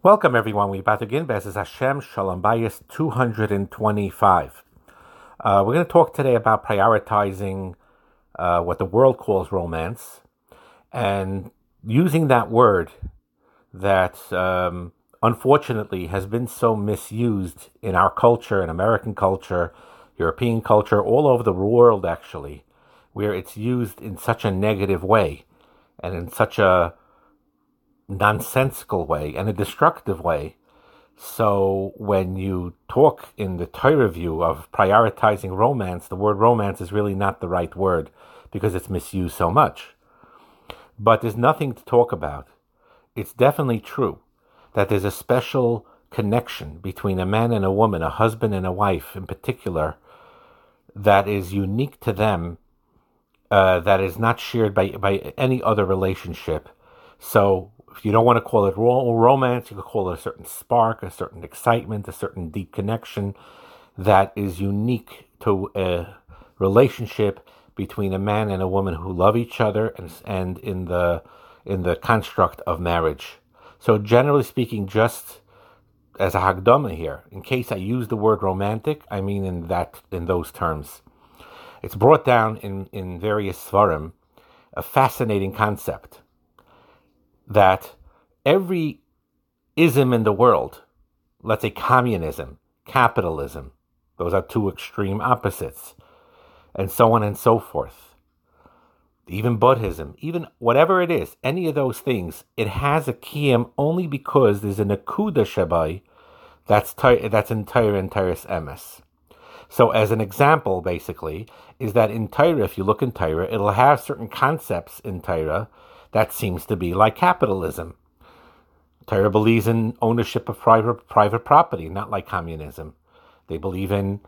Welcome, everyone. We're about to begin Bezes Hashem Shalom Bayis 225. Uh, we're going to talk today about prioritizing uh, what the world calls romance and using that word that um, unfortunately has been so misused in our culture, in American culture, European culture, all over the world, actually, where it's used in such a negative way and in such a nonsensical way and a destructive way. So when you talk in the Torah view of prioritizing romance, the word romance is really not the right word because it's misused so much. But there's nothing to talk about. It's definitely true that there's a special connection between a man and a woman, a husband and a wife in particular, that is unique to them, uh, that is not shared by, by any other relationship. So you don't want to call it romance, you could call it a certain spark, a certain excitement, a certain deep connection that is unique to a relationship between a man and a woman who love each other and, and in the in the construct of marriage. So generally speaking, just as a hagdama here, in case I use the word romantic, I mean in that in those terms. It's brought down in, in various svarim, a fascinating concept that every ism in the world, let's say communism, capitalism, those are two extreme opposites, and so on and so forth. Even Buddhism, even whatever it is, any of those things, it has a kiyam only because there's a nakuda shabai that's that's entire entire emes. So, as an example, basically, is that in Torah, if you look in Torah, it'll have certain concepts in Torah that seems to be like capitalism. Torah believes in ownership of private private property, not like communism. They believe in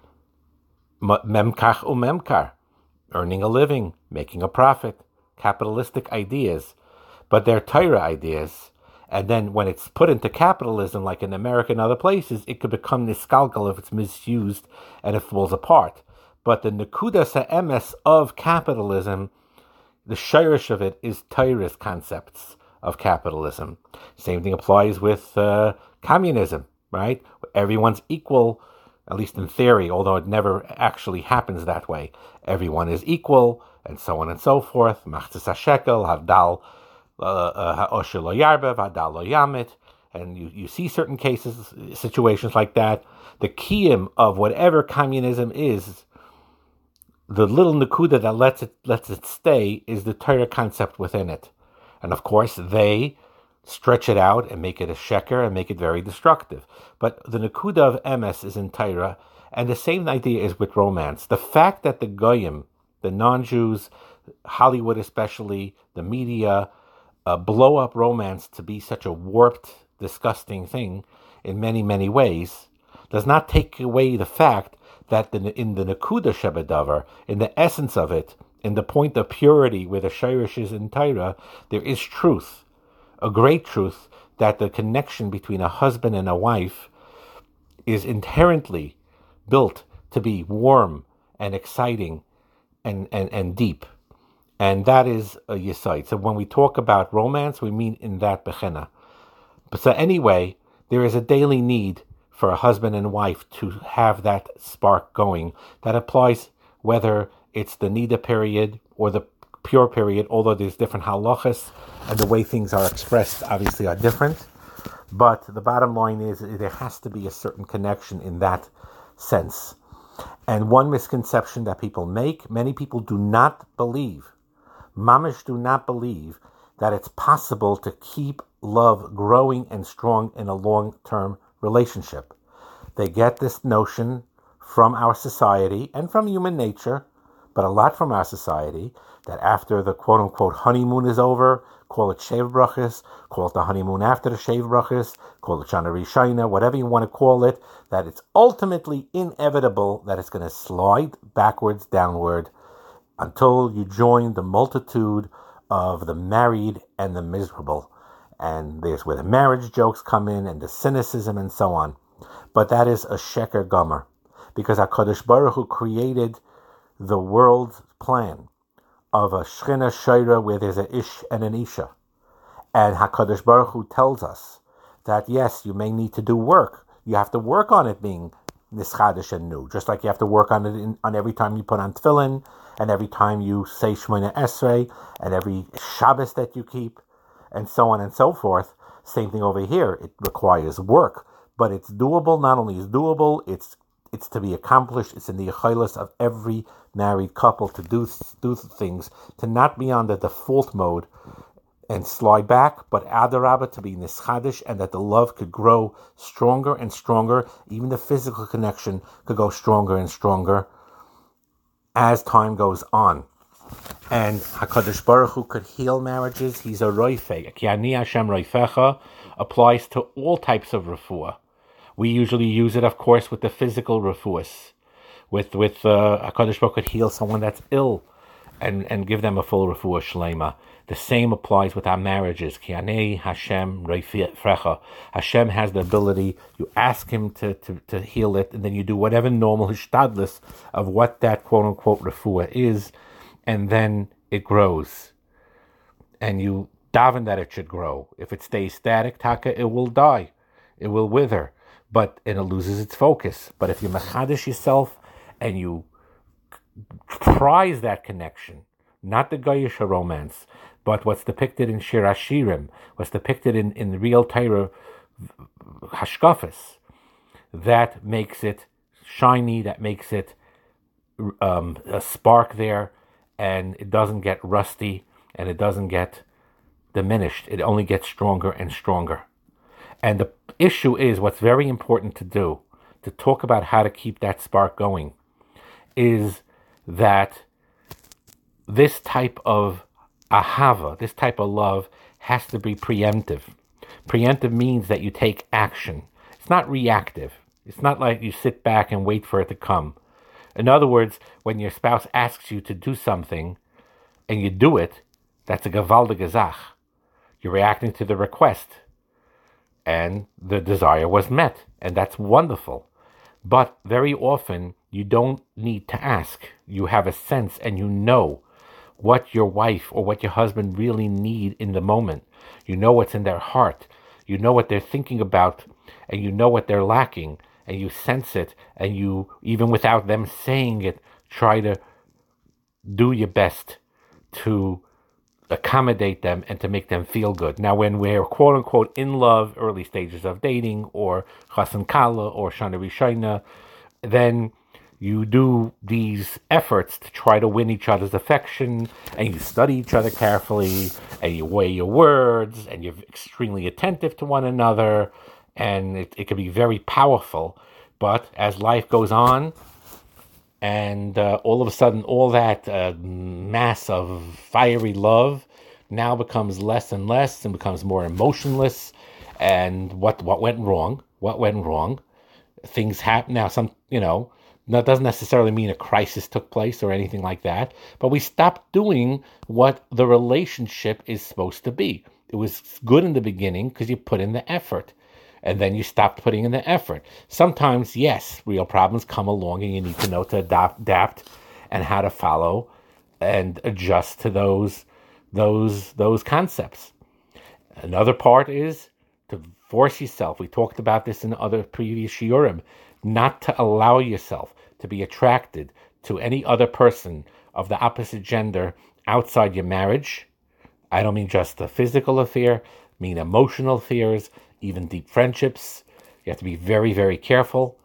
memkach umemkar, earning a living, making a profit, capitalistic ideas, but they're Torah ideas. And then when it's put into capitalism, like in America and other places, it could become niskalgal if it's misused and it falls apart. But the nekudas emes of capitalism the shirish of it is Torah's concepts of capitalism. Same thing applies with uh, communism, right? Everyone's equal, at least in theory, although it never actually happens that way. Everyone is equal, and so on and so forth. Machzis hashekel, havdal uh, uh, ha'osher lo yamit. And you, you see certain cases, situations like that. The kiyim of whatever communism is the little nakuda that lets it lets it stay is the Torah concept within it, and of course they stretch it out and make it a sheker and make it very destructive. But the nakuda of emes is in Torah, and the same idea is with romance. The fact that the goyim, the non-Jews, Hollywood especially, the media, uh, blow up romance to be such a warped, disgusting thing in many many ways, does not take away the fact that the, in the Nakuda Shebedavar, in the essence of it, in the point of purity where the Shirish is in Torah, there is truth, a great truth, that the connection between a husband and a wife is inherently built to be warm and exciting and, and, and deep. And that is a yesite. So when we talk about romance, we mean in that bechena. But so anyway, there is a daily need for a husband and wife to have that spark going. That applies whether it's the Nida period or the pure period, although there's different halachas and the way things are expressed obviously are different. But the bottom line is there has to be a certain connection in that sense. And one misconception that people make, many people do not believe, mamish do not believe that it's possible to keep love growing and strong in a long term relationship. They get this notion from our society and from human nature, but a lot from our society, that after the quote unquote honeymoon is over, call it sheva brachas, call it the honeymoon after the sheva brachas, call it Shana Rishona, whatever you want to call it, that it's ultimately inevitable that it's going to slide backwards, downward, until you join the multitude of the married and the miserable and there's where the marriage jokes come in and the cynicism and so on. But that is a sheker gomer, because Hakadosh Baruch Hu created the world's plan of a shchina shayra where there's an ish and an isha, and Hakadosh Baruch Hu tells us that yes, you may need to do work. You have to work on it being nischadish and new, just like you have to work on it in, on every time you put on tefillin, and every time you say Shemona Esrei, and every Shabbos that you keep, and so on and so forth. Same thing over here. It requires work, but it's doable. Not only is doable, it's it's to be accomplished. It's in the achilas of every married couple to do do things, to not be on the default mode and slide back, but adarabba to be nischadish, and that the love could grow stronger and stronger. Even the physical connection could go stronger and stronger as time goes on. And Hakadosh Baruch Hu could heal marriages. He's a roife. Kiani Hashem roifecha applies to all types of refuah. We usually use it, of course, with the physical refuahs. With with uh, Hakadosh Baruch could heal someone that's ill, and and give them a full refuah shlema. The same applies with our marriages. Kianei Hashem Frecha. Hashem has the ability. You ask Him to, to, to heal it, and then you do whatever normal hishtadlis of what that quote unquote refuah is, and then it grows. And you daven that it should grow. If it stays static, taka, it will die. It will wither. But it loses its focus. But if you machadish yourself and you prize that connection, not the Goyish romance, but what's depicted in Shir Hashirim, what's depicted in, in the real Torah Hashkafis, that makes it shiny, that makes it um, a spark there, and it doesn't get rusty and it doesn't get diminished. It only gets stronger and stronger. And the issue is what's very important to do to talk about how to keep that spark going is that this type of ahava, this type of love, has to be preemptive. Preemptive means that you take action. It's not reactive. It's not like you sit back and wait for it to come. In other words, when your spouse asks you to do something and you do it, that's a gavalde gezach. You're reacting to the request. And the desire was met. And that's wonderful. But very often, you don't need to ask. You have a sense and you know what your wife or what your husband really need in the moment. You know what's in their heart. You know what they're thinking about and you know what they're lacking and you sense it and you even without them saying it try to do your best to accommodate them and to make them feel good. Now, when we're quote unquote in love, early stages of dating, or chasen kala or shana then you do these efforts to try to win each other's affection, and you study each other carefully, and you weigh your words, and you're extremely attentive to one another, and it, it can be very powerful. But as life goes on, and uh, all of a sudden, all that uh, mass of fiery love now becomes less and less, and becomes more emotionless. And what what went wrong? What went wrong? Things happen now. Some you know that doesn't necessarily mean a crisis took place or anything like that, but we stopped doing what the relationship is supposed to be. It was good in the beginning because you put in the effort, and then you stopped putting in the effort. Sometimes, yes, real problems come along, and you need to know to adapt, and how to follow and adjust to those those those concepts. Another part is to force yourself. We talked about this in other previous shiurim, not to allow yourself to be attracted to any other person of the opposite gender outside your marriage. I don't mean just the physical affair, mean emotional affairs, even deep friendships. You have to be very, very careful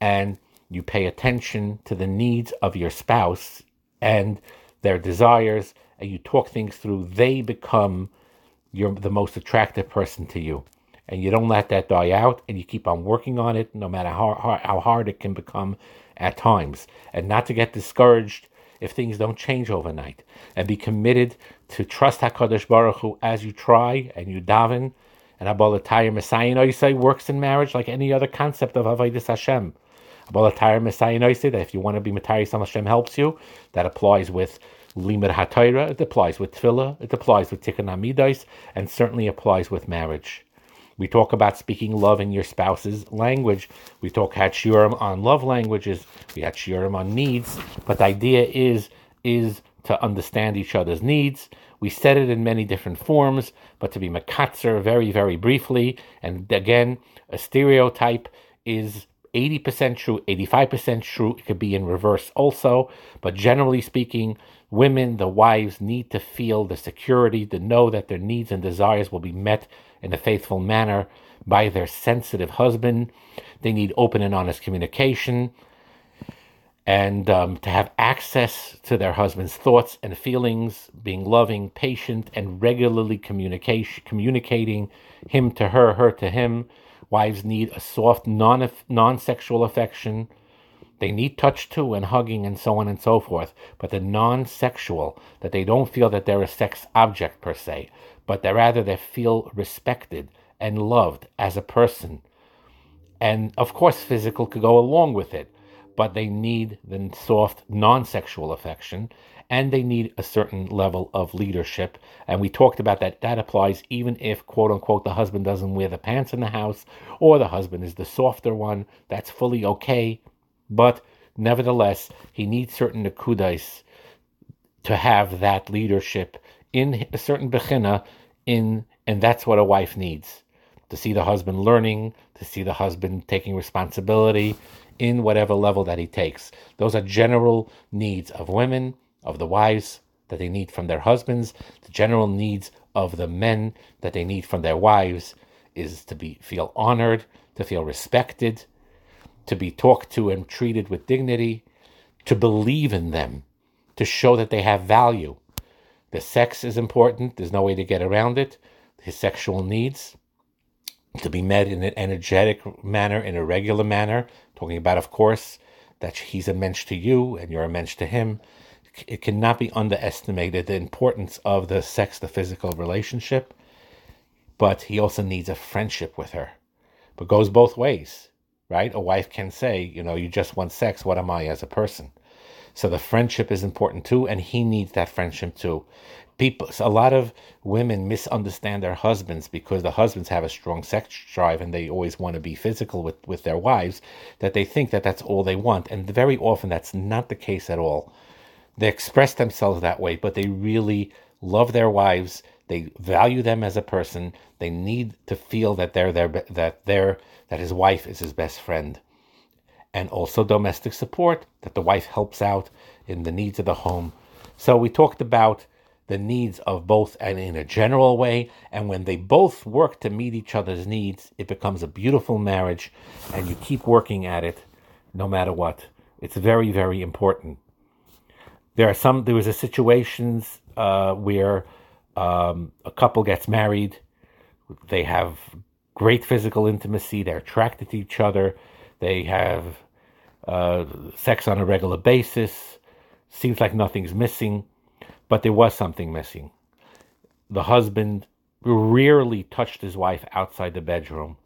and you pay attention to the needs of your spouse and their desires and you talk things through, they become your the most attractive person to you and you don't let that die out and you keep on working on it no matter how, how hard it can become at times and not to get discouraged if things don't change overnight and be committed to trust HaKadosh Baruch Hu as you try and you daven and Abalatayr Messiah say works in marriage like any other concept of Avodah Hashem. Abalatayr Messiah say that if you want to be Matayr Hashem helps you, that applies with Limud HaTorah, it applies with Tefillah, it applies with Tikkun HaMidos, and certainly applies with marriage. We talk about speaking love in your spouse's language. We talk had on love languages. We had on needs. But the idea is is to understand each other's needs. We said it in many different forms, but to be makatzer very, very briefly, and again, a stereotype is 80% true, 85% true. It could be in reverse also. But generally speaking, women, the wives, need to feel the security to know that their needs and desires will be met in a faithful manner by their sensitive husband. They need open and honest communication and um, to have access to their husband's thoughts and feelings, being loving, patient, and regularly communication, communicating him to her, her to him. Wives need a soft, non non sexual affection. They need touch too, and hugging, and so on and so forth. But the non sexual, that they don't feel that they're a sex object per se, but that rather they feel respected and loved as a person. And of course, physical could go along with it but they need the soft, non sexual affection, and they need a certain level of leadership. And we talked about that. That applies even if, quote unquote, the husband doesn't wear the pants in the house or the husband is the softer one. That's fully okay. But nevertheless, he needs certain nakudais to have that leadership in a certain bechina, in, and that's what a wife needs to see the husband learning, to see the husband taking responsibility, in whatever level that he takes. Those are general needs of women, of the wives that they need from their husbands. The general needs of the men that they need from their wives is to be feel honored, to feel respected, to be talked to and treated with dignity, to believe in them, to show that they have value. The sex is important, there's no way to get around it. His sexual needs to be met in an energetic manner, in a regular manner, talking about, of course, that he's a mensch to you and you're a mensch to him. It cannot be underestimated the importance of the sex, the physical relationship, but he also needs a friendship with her. But goes both ways, right? A wife can say, you know, you just want sex. What am I as a person? So the friendship is important too, and he needs that friendship too. People a lot of women misunderstand their husbands because the husbands have a strong sex drive and they always want to be physical with with their wives that they think that that's all they want. And very often that's not the case at all. They express themselves that way but they really love their wives. They value them as a person. They need to feel that they're their that they're that his wife is his best friend and also domestic support that the wife helps out in the needs of the home so we talked about the needs of both and in a general way. And when they both work to meet each other's needs, it becomes a beautiful marriage and you keep working at it no matter what. It's very, very important. There are some, there was a situations uh, where um, a couple gets married, they have great physical intimacy, they're attracted to each other, they have uh, sex on a regular basis, seems like nothing's missing but there was something missing. The husband rarely touched his wife outside the bedroom,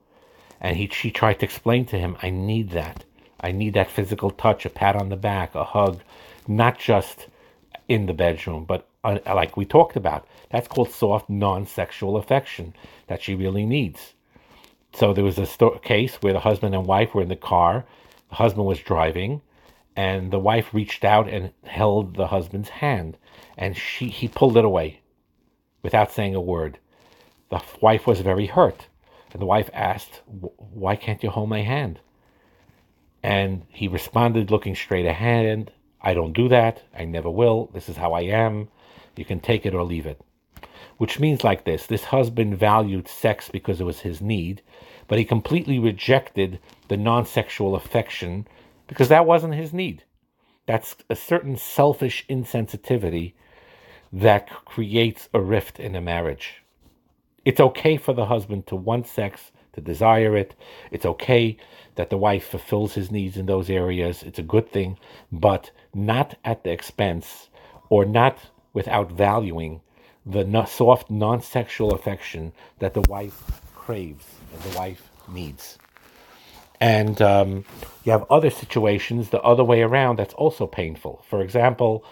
and he she tried to explain to him, "I need that. I need that physical touch, a pat on the back, a hug, not just in the bedroom, but uh, like we talked about. That's called soft, non-sexual affection that she really needs." So there was a sto- case where the husband and wife were in the car. Husband was driving, and the wife reached out and held the husband's hand and she he pulled it away without saying a word. The wife was very hurt, and the wife asked, "Why can't you hold my hand?" And he responded, looking straight ahead, "I don't do that. I never will. This is how I am. You can take it or leave it." Which means like this: this husband valued sex because it was his need, but he completely rejected the non-sexual affection because that wasn't his need. That's a certain selfish insensitivity that creates a rift in a marriage. It's okay for the husband to want sex, to desire it. It's okay that the wife fulfills his needs in those areas. It's a good thing, but not at the expense or not without valuing the soft, non sexual affection that the wife craves the wife needs. And um, you have other situations the other way around that's also painful. For example,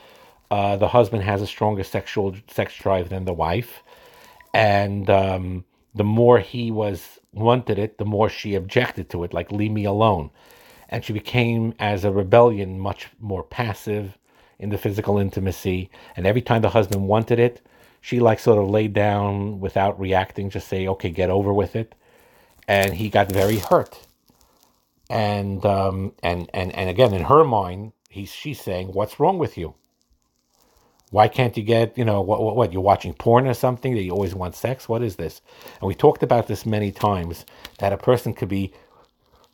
uh, the husband has a stronger sexual sex drive than the wife, and um, the more he was wanted it, the more she objected to it, like leave me alone, and she became, as a rebellion, much more passive in the physical intimacy. And every time the husband wanted it, She like sort of laid down without reacting, just say, "Okay, get over with it." And he got very hurt. And um, and and and again, in her mind, he's she's saying, "What's wrong with you? Why can't you get you know what what, what you're watching porn or something that you always want sex? What is this?" And we talked about this many times that a person could be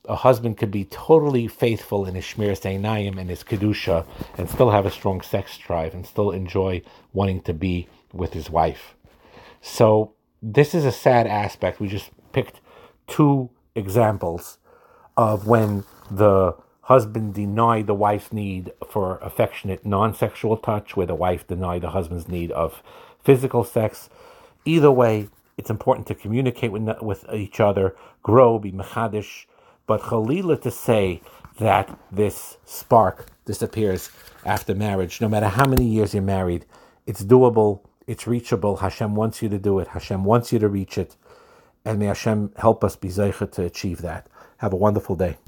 a husband could be totally faithful in his shmiras einayim and his kedusha, and still have a strong sex drive, and still enjoy wanting to be with his wife. So this is a sad aspect. We just picked two examples of when the husband denied the wife's need for affectionate non-sexual touch, where the wife denied the husband's need of physical sex. Either way, it's important to communicate with, with each other, grow, be mechadish, but Chalila to say that this spark disappears after marriage, no matter how many years you're married, it's doable, it's reachable. Hashem wants you to do it. Hashem wants you to reach it. And may Hashem help us be zeicha to achieve that. Have a wonderful day.